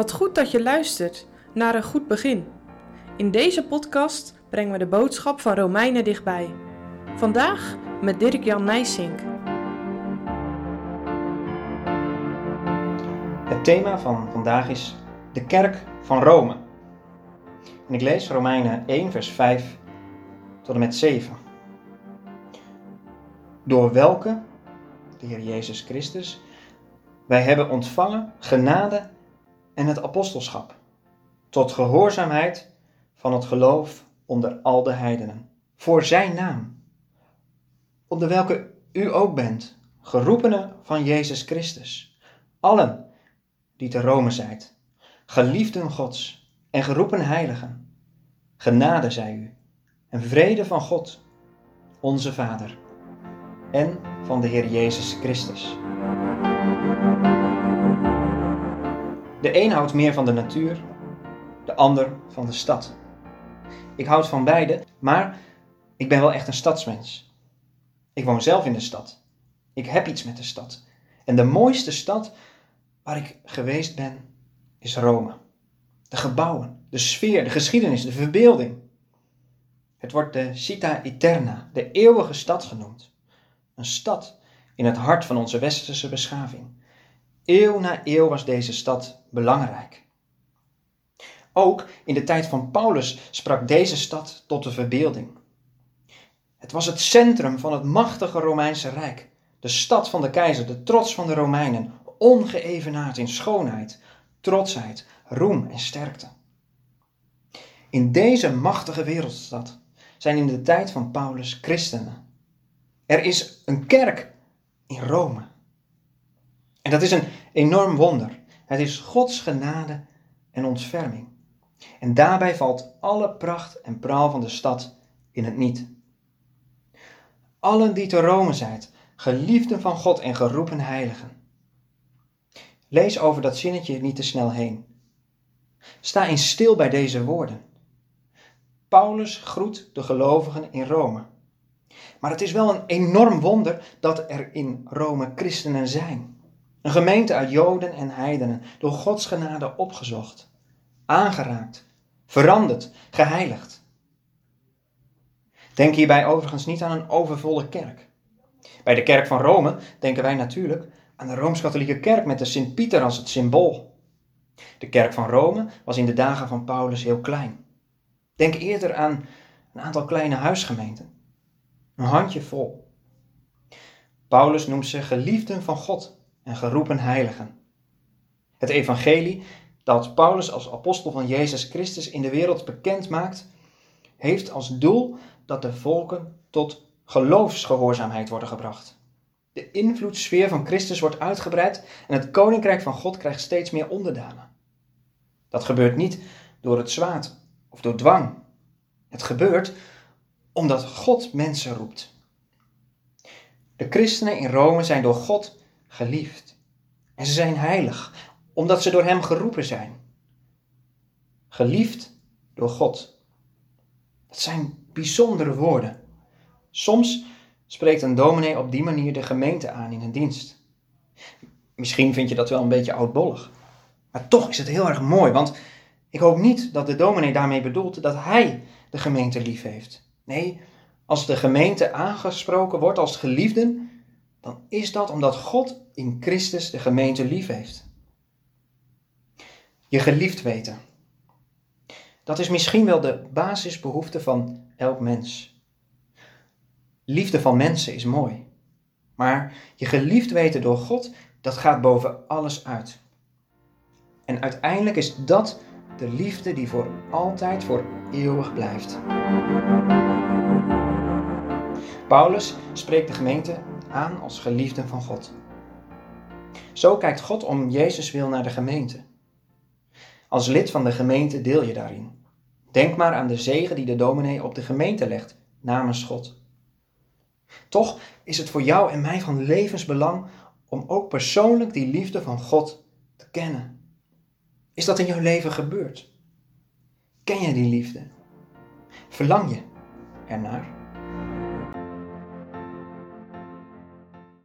Wat goed dat je luistert naar een goed begin. In deze podcast brengen we de boodschap van Romeinen dichtbij. Vandaag met Dirk-Jan Nijsink. Het thema van vandaag is de kerk van Rome. En ik lees Romeinen 1, vers 5 tot en met 7. Door welke, de Heer Jezus Christus, wij hebben ontvangen genade en het apostelschap, tot gehoorzaamheid van het geloof onder al de heidenen, voor Zijn naam, onder welke u ook bent, geroepenen van Jezus Christus, allen die te Rome zijt, geliefden Gods en geroepen heiligen, genade zij u en vrede van God, onze Vader, en van de Heer Jezus Christus. De een houdt meer van de natuur, de ander van de stad. Ik houd van beide, maar ik ben wel echt een stadsmens. Ik woon zelf in de stad. Ik heb iets met de stad. En de mooiste stad waar ik geweest ben is Rome. De gebouwen, de sfeer, de geschiedenis, de verbeelding. Het wordt de Città Eterna, de eeuwige stad genoemd. Een stad in het hart van onze westerse beschaving. Eeuw na eeuw was deze stad belangrijk. Ook in de tijd van Paulus sprak deze stad tot de verbeelding. Het was het centrum van het machtige Romeinse Rijk, de stad van de keizer, de trots van de Romeinen, ongeëvenaard in schoonheid, trotsheid, roem en sterkte. In deze machtige wereldstad zijn in de tijd van Paulus christenen. Er is een kerk in Rome. En dat is een enorm wonder. Het is Gods genade en ontferming. En daarbij valt alle pracht en praal van de stad in het niet. Allen die te Rome zijn, geliefden van God en geroepen heiligen. Lees over dat zinnetje niet te snel heen. Sta eens stil bij deze woorden. Paulus groet de gelovigen in Rome. Maar het is wel een enorm wonder dat er in Rome christenen zijn. Een gemeente uit Joden en heidenen, door Gods genade opgezocht, aangeraakt, veranderd, geheiligd. Denk hierbij overigens niet aan een overvolle kerk. Bij de kerk van Rome denken wij natuurlijk aan de Rooms-Katholieke kerk met de Sint-Pieter als het symbool. De kerk van Rome was in de dagen van Paulus heel klein. Denk eerder aan een aantal kleine huisgemeenten. Een handje vol. Paulus noemt ze geliefden van God en geroepen heiligen. Het evangelie dat Paulus als apostel van Jezus Christus in de wereld bekend maakt, heeft als doel dat de volken tot geloofsgehoorzaamheid worden gebracht. De invloedssfeer van Christus wordt uitgebreid en het koninkrijk van God krijgt steeds meer onderdanen. Dat gebeurt niet door het zwaard of door dwang. Het gebeurt omdat God mensen roept. De christenen in Rome zijn door God geliefd. En ze zijn heilig, omdat ze door Hem geroepen zijn. Geliefd door God. Dat zijn bijzondere woorden. Soms spreekt een dominee op die manier de gemeente aan in een dienst. Misschien vind je dat wel een beetje oudbollig. Maar toch is het heel erg mooi, want ik hoop niet dat de dominee daarmee bedoelt dat hij de gemeente lief heeft. Nee, als de gemeente aangesproken wordt als geliefden, dan is dat omdat God in Christus de gemeente lief heeft. Je geliefd weten. Dat is misschien wel de basisbehoefte van elk mens. Liefde van mensen is mooi. Maar je geliefd weten door God, dat gaat boven alles uit. En uiteindelijk is dat de liefde die voor altijd, voor eeuwig blijft. Paulus spreekt de gemeente aan als geliefden van God. Zo kijkt God om Jezus wil naar de gemeente. Als lid van de gemeente deel je daarin. Denk maar aan de zegen die de dominee op de gemeente legt namens God. Toch is het voor jou en mij van levensbelang om ook persoonlijk die liefde van God te kennen. Is dat in jouw leven gebeurd? Ken je die liefde? Verlang je ernaar?